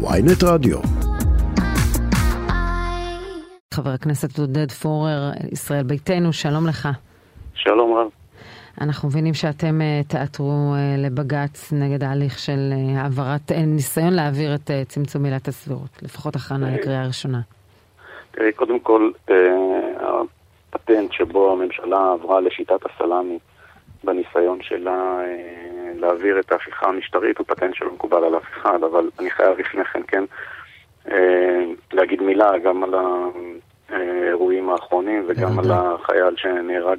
ויינט רדיו. חבר הכנסת עודד פורר, ישראל ביתנו, שלום לך. שלום רב. אנחנו מבינים שאתם uh, תעתרו uh, לבג"ץ נגד ההליך של uh, העברת, ניסיון להעביר את צמצום עילת הסבירות, לפחות הכנה לקריאה ראשונה. תראי, קודם כל, הפטנט שבו הממשלה עברה לשיטת הסלאמי בניסיון שלה uh, להעביר את ההפיכה המשטרית הוא פטנט שלא מקובל על אף אחד, אבל אני חייב לפני כן, כן, uh, להגיד מילה גם על. האירועים האחרונים וגם על החייל שנהרג,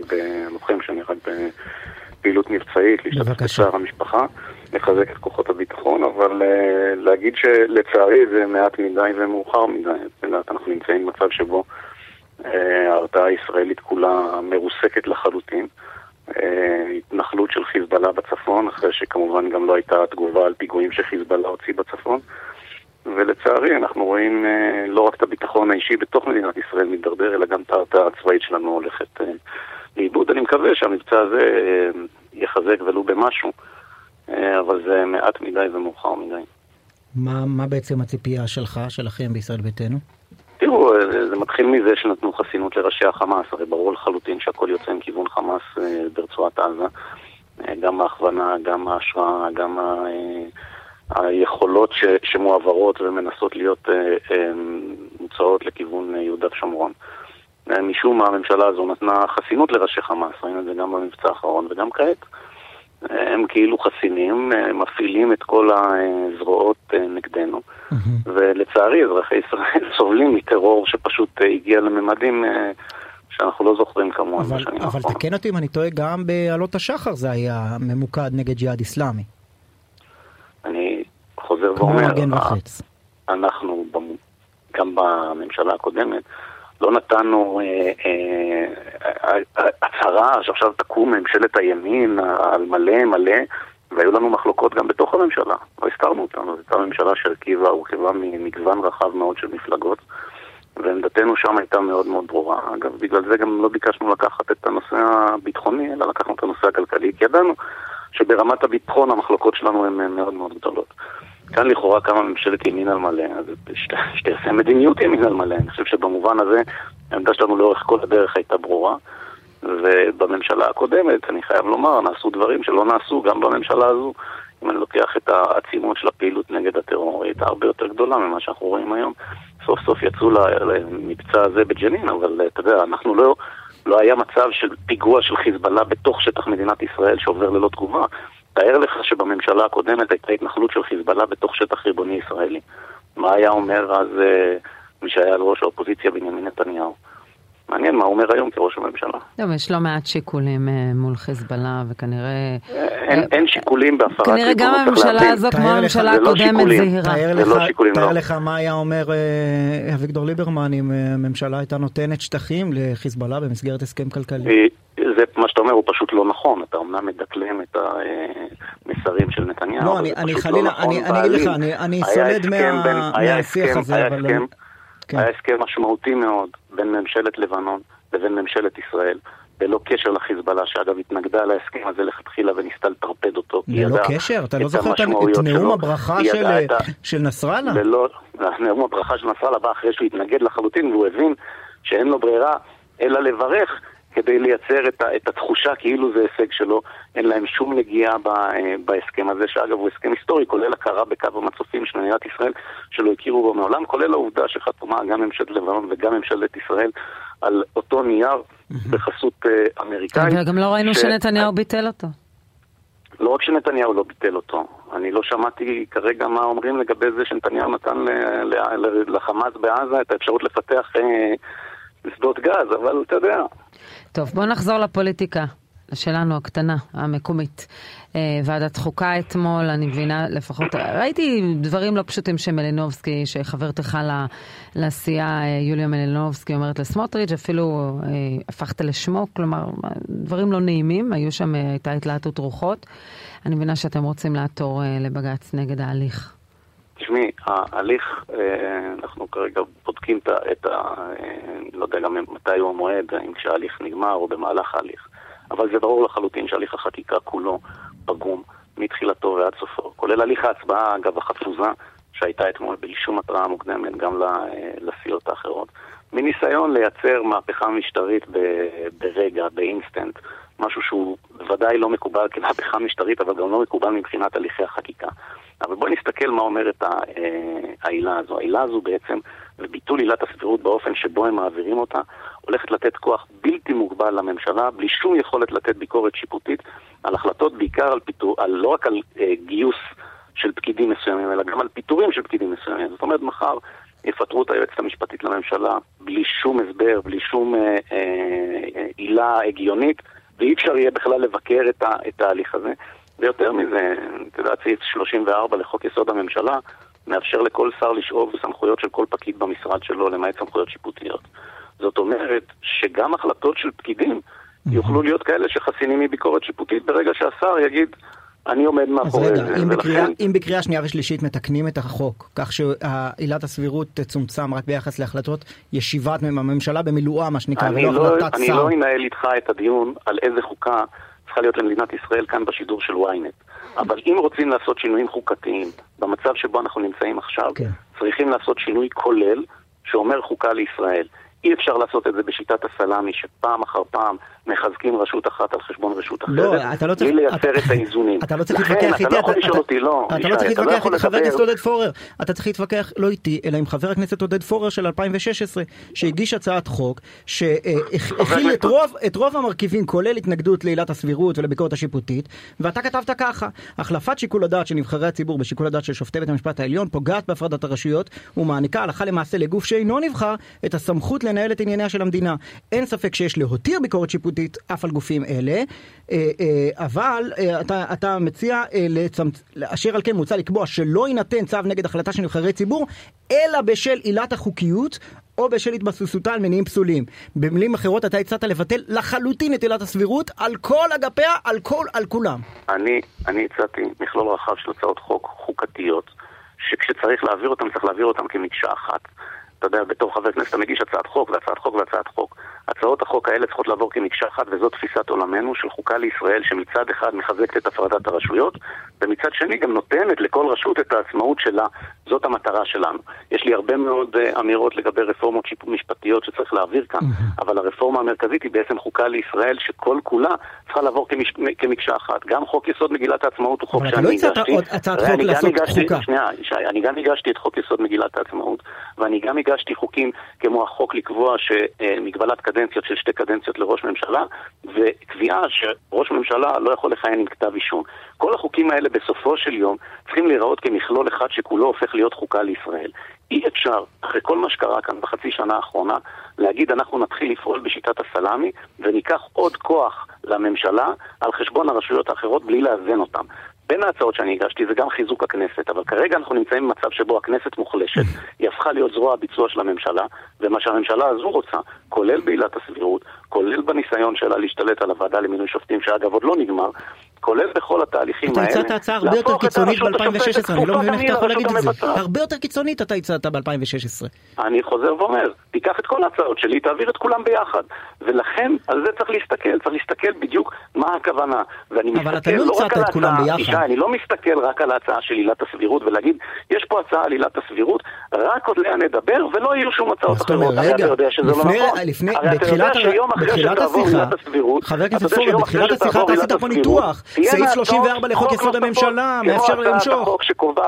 לוחם שנהרג בפעילות מבצעית, להשתתף בצער המשפחה, לחזק את כוחות הביטחון, אבל להגיד שלצערי זה מעט מדי ומאוחר מדי. אנחנו נמצאים במצב שבו ההרתעה הישראלית כולה מרוסקת לחלוטין. חיזבאללה בצפון, אחרי שכמובן גם לא הייתה תגובה על פיגועים שחיזבאללה הוציא בצפון. ולצערי אנחנו רואים אה, לא רק את הביטחון האישי בתוך מדינת ישראל מתדרדר, אלא גם את ההרתעה הצבאית שלנו הולכת אה, לאיבוד. אני מקווה שהמבצע הזה אה, יחזק ולו במשהו, אבל זה מעט מדי ומאוחר מדי. מה, מה בעצם הציפייה שלך, שלכם בישראל ביתנו? תראו, זה מתחיל מזה שנתנו חסינות לראשי החמאס, הרי ברור לחלוטין שהכל יוצא עם כיוון חמאס ברצועת עזה. אה, גם ההכוונה, גם ההשראה, גם ה... היכולות ש, שמועברות ומנסות להיות אה, אה, מוצאות לכיוון אה, יהודה ושומרון. אה, משום מה הממשלה הזו נתנה חסינות לראשי חמאס, ראינו את זה גם במבצע האחרון וגם כעת. אה, הם כאילו חסינים, אה, מפעילים את כל הזרועות אה, נגדנו. Mm-hmm. ולצערי אזרחי ישראל סובלים מטרור שפשוט אה, הגיע לממדים אה, שאנחנו לא זוכרים כמוהם אבל, בשנים אבל האחרונות. תקן אותי אם אני טועה, גם בעלות השחר זה היה ממוקד נגד ג'יהאד איסלאמי. אני חוזר ואומר. אנחנו גם בממשלה הקודמת לא נתנו אה, אה, אה, הצהרה שעכשיו תקום ממשלת הימין על מלא מלא והיו לנו מחלוקות גם בתוך הממשלה, לא הסתרנו אותן, זו הייתה ממשלה שהרכיבה, הורכבה ממגוון רחב מאוד של מפלגות ועמדתנו שם הייתה מאוד מאוד ברורה. אגב, בגלל זה גם לא ביקשנו לקחת את הנושא הביטחוני, אלא לקחנו את הנושא הכלכלי, כי ידענו שברמת הביטחון המחלוקות שלנו הן מאוד מאוד גדולות. כאן לכאורה קמה ממשלת ימין על מלא, אז שת- שתעשה מדיניות ימין על מלא. אני חושב שבמובן הזה העמדה שלנו לאורך כל הדרך הייתה ברורה, ובממשלה הקודמת, אני חייב לומר, נעשו דברים שלא נעשו גם בממשלה הזו. אם אני לוקח את העצימות של הפעילות נגד הטרור, היא הייתה הרבה יותר גדולה ממה שאנחנו רואים היום. סוף סוף יצאו למבצע הזה בג'נין, אבל אתה יודע, אנחנו לא... לא היה מצב של פיגוע של חיזבאללה בתוך שטח מדינת ישראל שעובר ללא תגובה. תאר לך שבממשלה הקודמת הייתה התנחלות של חיזבאללה בתוך שטח ריבוני ישראלי. מה היה אומר אז אה, מי שהיה על ראש האופוזיציה בנימין נתניהו? מעניין מה הוא אומר היום כראש הממשלה. טוב, יש לא מעט שיקולים אה, מול חיזבאללה, וכנראה... אין, אין שיקולים בהפרת כנראה גם ריבונות, הממשלה. הזו, כמו הממשלה לא הקודמת. זהירה. תאר זה לך, לא שיקולים, תאר לא. לך מה היה אומר אה, אביגדור ליברמן אם אה, הממשלה הייתה נותנת שטחים לחיזבאללה במסגרת הסכם כלכלי. אה, זה מה שאתה אומר הוא פשוט לא נכון, אתה אומנם מדקלם את המסרים של נתניהו, לא, אני- אני פשוט חלילה- לא נכון אני- אני אגיד לך. אני- סולד מהשיח הסכם- הזה, היה אבל- הסכם- כן. היה הסכם משמעותי מאוד בין ממשלת לבנון לבין ממשלת ישראל, ללא קשר לחיזבאללה, שאגב התנגדה להסכם הזה לכתחילה וניסתה לטרפד אותו. ללא קשר? אתה לא זוכר את את נאום. הברכה של- את ה- של נסראללה? ולא, נאום הברכה של נסראללה בא אחרי שהוא התנגד לחלוטין והוא הבין שאין לו ברירה אלא לברך כדי לייצר את, ה, את התחושה כאילו זה הישג שלו. אין להם שום נגיעה ב, אה, בהסכם הזה, שאגב הוא הסכם היסטורי, כולל הכרה בקו המצופים של מדינת ישראל שלא הכירו בו מעולם, כולל העובדה שחתומה גם ממשלת לבנון וגם ממשלת ישראל על אותו נייר בחסות אה, אמריקאית. וגם לא ראינו ש- שנתניהו ביטל אותו. לא רק שנתניהו לא ביטל אותו, אני לא שמעתי כרגע מה אומרים לגבי זה שנתניהו נתן לחמאס בעזה את האפשרות לפתח אה, שדות גז, אבל אתה יודע, טוב, בואו נחזור לפוליטיקה, שלנו הקטנה, המקומית. אה, ועדת חוקה אתמול, אני מבינה לפחות, ראיתי דברים לא פשוטים שמלינובסקי, שחברתך לסיעה אה, יוליה מלינובסקי אומרת לסמוטריץ', אפילו אה, הפכת לשמו, כלומר, דברים לא נעימים, היו שם, הייתה התלהטות רוחות. אני מבינה שאתם רוצים לעתור לבג"ץ נגד ההליך. תשמעי, ההליך, כרגע בודקים את ה... אה, לא יודע גם מתי הוא המועד, האם כשההליך נגמר או במהלך ההליך. אבל זה ברור לחלוטין שהליך החקיקה כולו פגום מתחילתו ועד סופו. כולל הליך ההצבעה, אגב, החפוזה, שהייתה אתמול בלי שום התראה מוקדמת גם לסיעות האחרות, מניסיון לייצר מהפכה משטרית ברגע, באינסטנט, משהו שהוא בוודאי לא מקובל כמהפכה משטרית, אבל גם לא מקובל מבחינת הליכי החקיקה. אבל בואי נסתכל מה אומרת אה, העילה הזו. העילה הזו בעצם, וביטול עילת הסבירות באופן שבו הם מעבירים אותה, הולכת לתת כוח בלתי מוגבל לממשלה, בלי שום יכולת לתת ביקורת שיפוטית על החלטות, בעיקר על פיתור, על, לא רק על אה, גיוס של פקידים מסוימים, אלא גם על פיטורים של פקידים מסוימים. זאת אומרת, מחר יפטרו את היועצת המשפטית לממשלה בלי שום הסבר, בלי שום אה, אה, עילה הגיונית, ואי אפשר יהיה בכלל לבקר את, ה, את ההליך הזה. ויותר מזה, את יודעת, סעיף 34 לחוק יסוד הממשלה מאפשר לכל שר לשאוב סמכויות של כל פקיד במשרד שלו, למעט סמכויות שיפוטיות. זאת אומרת שגם החלטות של פקידים יוכלו להיות כאלה שחסינים מביקורת שיפוטית ברגע שהשר יגיד אני עומד מאחורי זה. אז רגע, אם, ולכן... בקריאה, אם בקריאה שנייה ושלישית מתקנים את החוק, כך שעילת הסבירות תצומצם רק ביחס להחלטות ישיבת הממשלה במילואה, מה שנקרא, ולא לא, החלטת שר. אני לא אנהל איתך את הדיון על איזה חוקה צריכה להיות למדינת ישראל כאן בשידור של ynet. אבל אם רוצים לעשות שינויים חוקתיים במצב שבו אנחנו נמצאים עכשיו, כן. צריכים לעשות שינוי כולל שאומר חוקה לישראל. אי אפשר לעשות את זה בשיטת הסלאמי, שפעם אחר פעם מחזקים רשות אחת על חשבון רשות אחרת, לא, אתה לא צריך, בלי לייצר את האיזונים. אתה לא צריך להתווכח איתי, אתה לא יכול לשאול אותי, לא, אתה לא צריך להתווכח איתי, חבר הכנסת עודד פורר, אתה צריך להתווכח לא איתי, אלא עם חבר הכנסת עודד פורר של 2016, שהגיש הצעת חוק, שהכיל את רוב המרכיבים, כולל התנגדות לעילת הסבירות ולביקורת השיפוטית, ואתה כתבת ככה, החלפת שיקול הדעת של נבחרי הציבור בשיקול הדעת של שופטי בית המשפט העליון פוגעת בהפרדת הרשויות ומעניקה הלכה למעשה לגוף שאינו נבחר את הסמכות לנהל את ענייניה של המדינה. אין ספק שיש להותיר ביקורת שיפוטית אף על גופים אלה, אה, אה, אבל אה, אתה, אתה מציע, לצמצ... אשר על כן מוצע לקבוע שלא יינתן צו נגד החלטה של נבחרי ציבור, אלא בשל עילת החוקיות. או בשל התבססותה על מניעים פסולים. במילים אחרות אתה הצעת לבטל לחלוטין את עילת הסבירות על כל אגפיה, על כל, על כולם. אני, אני הצעתי מכלול רחב של הצעות חוק חוקתיות, שכשצריך להעביר אותן צריך להעביר אותן כמקשה אחת. אתה יודע, בתור חבר כנסת אתה מגיש הצעת חוק והצעת חוק והצעת חוק. הצעות החוק האלה צריכות לעבור כמקשה אחת, וזאת תפיסת עולמנו של חוקה לישראל, שמצד אחד מחזקת את הפרדת הרשויות, ומצד שני גם נותנת לכל רשות את העצמאות שלה. זאת המטרה שלנו. יש לי הרבה מאוד uh, אמירות לגבי רפורמות משפטיות שצריך להעביר כאן. אבל הרפורמה המרכזית היא בעצם חוקה לישראל, שכל כולה צריכה לעבור כמש, כמקשה אחת. גם חוק יסוד מגילת העצמאות הוא חוק שאני הגשתי. אבל אתה לא הצעת הצעת חוק לעשות חוקה. שנייה, שי, אני גם הגשתי את חוק יסוד מגילת העצמאות, ואני גם הגשתי חוקים כמו החוק לקבוע שמגבלת קדנציות של שתי קדנציות לראש ממשלה, וקביעה שראש ממשלה לא יכול לכהן עם כתב אישום. כל החוקים האלה בסופו של יום צריכים להיראות כמכלול אחד שכולו הופך להיות חוקה לישראל. אי אפשר, אחרי כל מה שקרה כאן בחצי שנה האחרונה, להגיד אנחנו נתחיל לפעול בשיטת הסלאמי וניקח עוד כוח לממשלה על חשבון הרשויות האחרות בלי לאזן אותם. בין ההצעות שאני הגשתי זה גם חיזוק הכנסת, אבל כרגע אנחנו נמצאים במצב שבו הכנסת מוחלשת, היא הפכה להיות זרוע הביצוע של הממשלה, ומה שהממשלה הזו רוצה, כולל בעילת הסבירות, כולל בניסיון שלה להשתלט על הוועדה למינוי שופטים, שאגב עוד לא נגמר, כולל בכל התהליכים האלה. אתה הצעת הצעה הרבה יותר קיצונית ב-2016, אני לא מבין איך אתה יכול להגיד את זה. הרבה יותר קיצונית אתה הצעת ב-2016. אני חוזר ואומר, תיקח את כל ההצעות שלי, תעביר את כולם ביחד. ולכן, על זה צריך להסתכל, צריך להסתכל בדיוק מה הכוונה. ואני אבל אתה לא הצעת את כולם ביחד. ישי, אני לא מסתכל רק על ההצעה של עילת הסבירות ולהגיד, יש פה הצעה על עילת הסבירות, רק עוד עליה נדבר ולא יהיו שום הצעות אחרות. הרי אתה יודע שזה לא נכון. הרי אתה יודע שיום אחרי שתעבור עילת הסבירות, חבר הכנסת פורר, בתחילת השיחה אתה עשית פה ניתוח. סעיף 34 לחוק יסוד הממשלה מאפשר למשוך.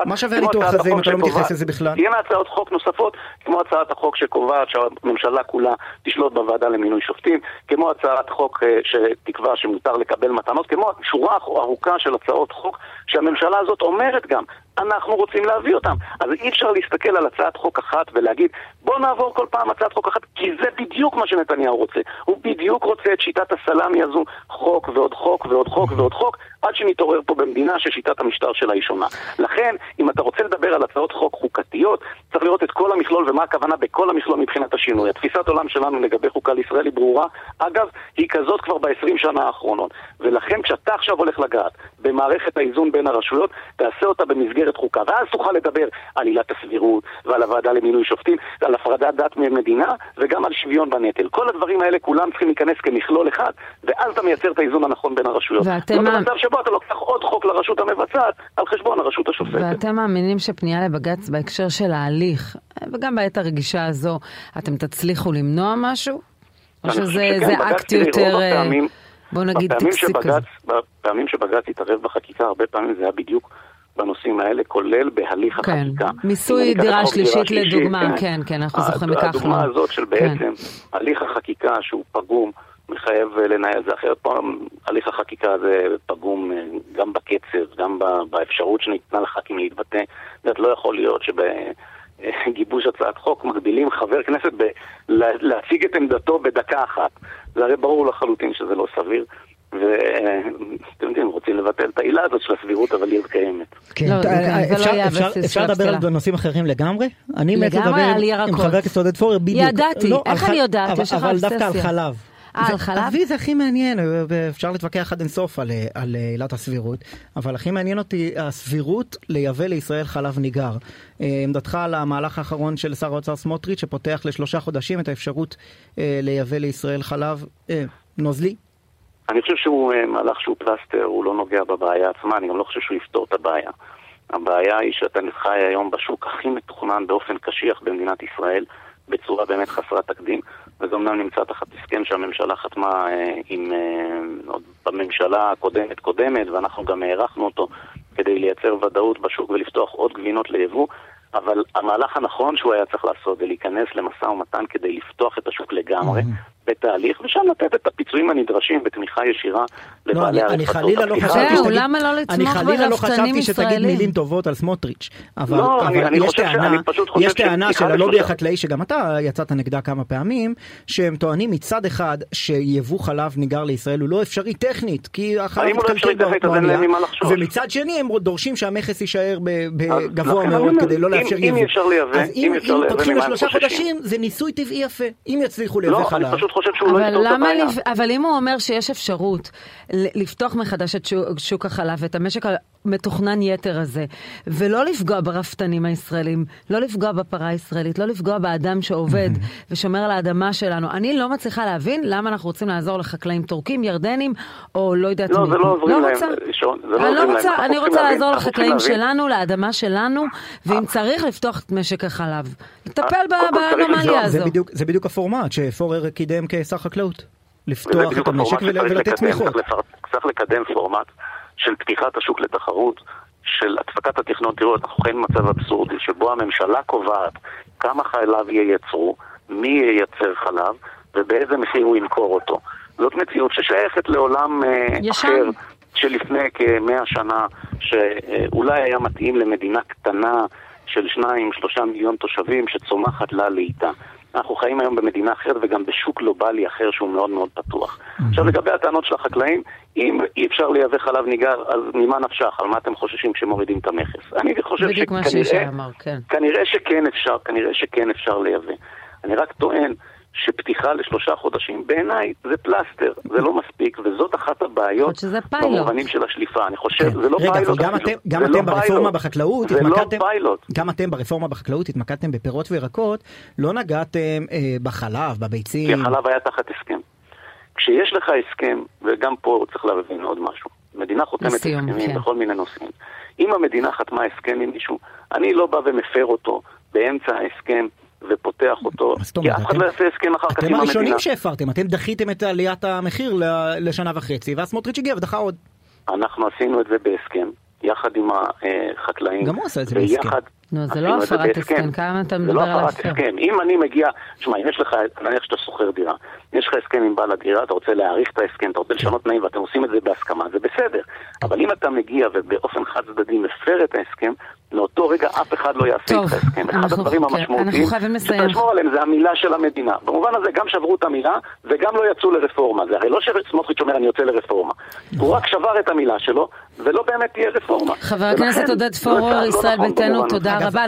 מה שווה הניתוח הזה אם אתה לא מתייחס לזה בכלל? תהיינה הצעות חוק נוספות, כמו הצעת החוק שקובעת שהממשלה כולה תשלוט בוועדה למינוי שופטים, כמו הצעת חוק אה, שתקבע שמותר לקבל מתנות, כמו שורה ארוכה של הצעות חוק שהממשלה הזאת אומרת גם, אנחנו רוצים להביא אותם. אז אי אפשר להסתכל על הצעת חוק אחת ולהגיד, בוא נעבור כל פעם הצעת חוק אחת, כי זה בדיוק מה שנתניהו רוצה. הוא בדיוק רוצה את שיטת הסלאמי הזו, חוק ועוד חוק ועוד חוק ועוד חוק, עד שנתעורר פה במדינה ששיטת המשטר שלה היא שונה. לכן, אם אתה רוצה לדבר על הצעות חוק חוקתיות, צריך לראות את כל המכלול ומה הכוונה בכל המכלול מבחינת השינוי. התפיסת עולם שלנו לגבי חוקה לישראל היא ברורה. אגב, היא כזאת כבר ב-20 שנה האחרונות. ולכן כשאתה עכשיו הולך לגעת במערכת האיזון בין הרשויות, תעשה אותה במסגרת חוקה. ואז תוכל לדבר על עילת הסבירות ועל הוועדה למינוי שופטים, על הפרדת דת ממדינה וגם על שוויון בנטל. כל הדברים האלה כולם צריכים להיכנס כמכלול אחד, ואז אתה מייצר את האיזון הנכון בין הרשויות. ואתם... לא במצב שבו אתה לוקח עוד חוק לרשות המבצעת על חשבון הרשות השופטת. ואתם מאמינים שפנייה לבג"ץ בהקשר של ההליך, וגם בעת הרגישה הזו, אתם תצליחו למנוע משהו? או שזה אקט יותר, בוא נגיד, טקסי כזה? בפעמים שבג"ץ התערב בחקיקה, הרבה פעמים זה היה בדיוק בנושאים האלה, כולל בהליך כן. החקיקה. מיסוי דירה שלישית לדוגמה, כן, כן, כן, אנחנו זוכרים מכך. הדוגמה הזאת של בעצם כן. הליך החקיקה שהוא פגום, מחייב לנהל זה אחרת. פעם הליך החקיקה הזה פגום גם בקצב, גם באפשרות שניתנה לח"כים להתבטא. זאת לא יכול להיות שבגיבוש הצעת חוק מגבילים חבר כנסת ב- להציג את עמדתו בדקה אחת. זה הרי ברור לחלוטין שזה לא סביר. ואתם יודעים, רוצים לבטל את העילה הזאת של הסבירות, אבל היא קיימת. כן, אפשר לדבר על נושאים אחרים לגמרי? אני מת לדבר עם חבר הכנסת עודד פורר בדיוק. ידעתי, איך אני יודעת? יש לך אבל דווקא על חלב. על חלב? אבי זה הכי מעניין, אפשר להתווכח עד אינסוף על עילת הסבירות, אבל הכי מעניין אותי הסבירות לייבא לישראל חלב ניגר. עמדתך על המהלך האחרון של שר האוצר סמוטריץ', שפותח לשלושה חודשים את האפשרות לייבא לישראל חלב נוזלי? אני חושב שהוא מהלך שהוא פלסטר, הוא לא נוגע בבעיה עצמה, אני גם לא חושב שהוא יפתור את הבעיה. הבעיה היא שאתה חי היום בשוק הכי מתוכנן באופן קשיח במדינת ישראל, בצורה באמת חסרת תקדים, וזה אומנם נמצא תחת הסכם שהממשלה חתמה אה, עם, אה, בממשלה הקודמת קודמת, ואנחנו גם הארכנו אותו כדי לייצר ודאות בשוק ולפתוח עוד גבינות ליבוא, אבל המהלך הנכון שהוא היה צריך לעשות זה להיכנס למשא ומתן כדי לפתוח את השוק לגמרי. Mm-hmm. בתהליך, ושם לתת את הפיצויים הנדרשים בתמיכה ישירה לבעלי הרפתות. אני חלילה לא חשבתי שתגיד, למה לא לתמוך ברפתנים שתגיד מילים טובות על סמוטריץ', אבל, לא, אבל אני, יש, אני טענה, יש טענה של הלובי החקלאי, שגם אתה יצאת נגדה כמה פעמים, שהם טוענים מצד אחד שיבוא חלב ניגר לישראל הוא לא אפשרי טכנית, כי החלב מתקלקל בעולם, ומצד שני הם דורשים שהמכס יישאר בגבוה מאוד כדי לא לאפשר יבוא. אז אם פותחים לשלושה חודשים, זה ניסוי טבעי יפה, אם יצליחו לייבא חלב. חושב שהוא לא יפתור את הבעיה. לפ... אבל אם הוא אומר שיש אפשרות לפתוח מחדש את שוק, שוק החלב ואת המשק המתוכנן יתר הזה, ולא לפגוע ברפתנים הישראלים, לא לפגוע בפרה הישראלית, לא לפגוע באדם שעובד ושומר על האדמה שלנו, אני לא מצליחה להבין למה אנחנו רוצים לעזור לחקלאים טורקים, ירדנים, או לא יודעת לא, מי. זה לא עוזרים לא להם, רוצה. שון, זה לא אני, לא רוצה, להם. אני רוצה להבין, לעזור לחקלאים. שלנו, לאדמה שלנו, ואם צריך לפתוח את משק החלב. לטפל צריך באנומליה לבדוק. הזו. זה בדיוק, זה בדיוק הפורמט שפורר קידם כשר חקלאות. לפתוח את המשק ול- ולתת לקדם. תמיכות. צריך צריך לקדם פורמט של פתיחת השוק לתחרות, של הפסקת התכנון. תראו, אנחנו חיים במצב אבסורדי, שבו הממשלה קובעת כמה חלב ייצרו, מי ייצר חלב, ובאיזה מחיר הוא ימכור אותו. זאת מציאות ששייכת לעולם אה, ישן. אחר, שלפני כמאה שנה, שאולי היה מתאים למדינה קטנה של שניים, שלושה מיליון תושבים, שצומחת לה לאיטה. אנחנו חיים היום במדינה אחרת וגם בשוק גלובלי אחר שהוא מאוד מאוד פתוח. עכשיו לגבי הטענות של החקלאים, אם אי אפשר לייבא חלב ניגר, אז ממה נפשך? על מה אתם חוששים כשמורידים את המכס? אני חושב בדיוק מה שכנראה, שישי אמר, כן. כנראה שכן אפשר, כנראה שכן אפשר לייבא. אני רק טוען שפתיחה לשלושה חודשים, בעיניי זה פלסטר, זה לא מספיק, וזאת אחת הבעיות. במובנים של השליפה. אני חושב, כן. זה לא רגע, פיילוט אבל גם אפילו. אתם, גם אתם לא ברפורמה. בחקלאות לא התמקדתם, פיילוט. גם אתם ברפורמה בחקלאות התמקדתם בפירות וירקות, לא נגעתם אה, בחלב, כי בביצים. החלב היה תחת הסכם. כשיש לך הסכם, וגם פה צריך להבין עוד משהו, מדינה חותמת לסיום, הסכמים כן. בכל מיני נושאים. אם המדינה חתמה הסכם עם מישהו, אני לא בא ומפר אותו באמצע ההסכם ופותח אותו, כי? אף אחד לא יעשה הסכם אחר כך אתם עם המדינה. הראשונים שהפרתם, אתם דחיתם את עליית המחיר לשנה וחצי, ואז סמוטריץ' הגיע ודחה עוד. אנחנו עשינו את זה בהסכם, יחד עם החקלאים. גם הוא עשה את זה בהסכם. נו, זה עשינו לא את הפרת. הסכם, כמה אתה זה מדבר לא על הפרת הפר? הסכם. אם אני מגיע, תשמע, אם יש לך, נניח שאתה שוכר דירה, יש לך הסכם עם בעל הדירה, אתה רוצה להאריך את ההסכם, אתה רוצה לשנות תנאים ואתם עושים את זה בהסכמה, זה בסדר. אבל אם אתה מגיע ובאופן חד צדדי מפר את ההסכם, מאותו רגע אף אחד לא יעשה טוב, את ההסכם. אחד אנחנו- הדברים כן, המשמעותיים. שצריך לשמור עליהם זה המילה של המדינה. במובן הזה גם שברו את המילה וגם לא יצאו לרפורמה. זה הרי לא שסמוטריץ' אומר אני יוצא לרפורמה. הוא רק שבר את המילה שלו, ולא באמת תהיה רפורמה. חבר הכנסת עודד זה פורר, לא ישראל נכון ביתנו, במובן הזה. תודה אגב, רבה.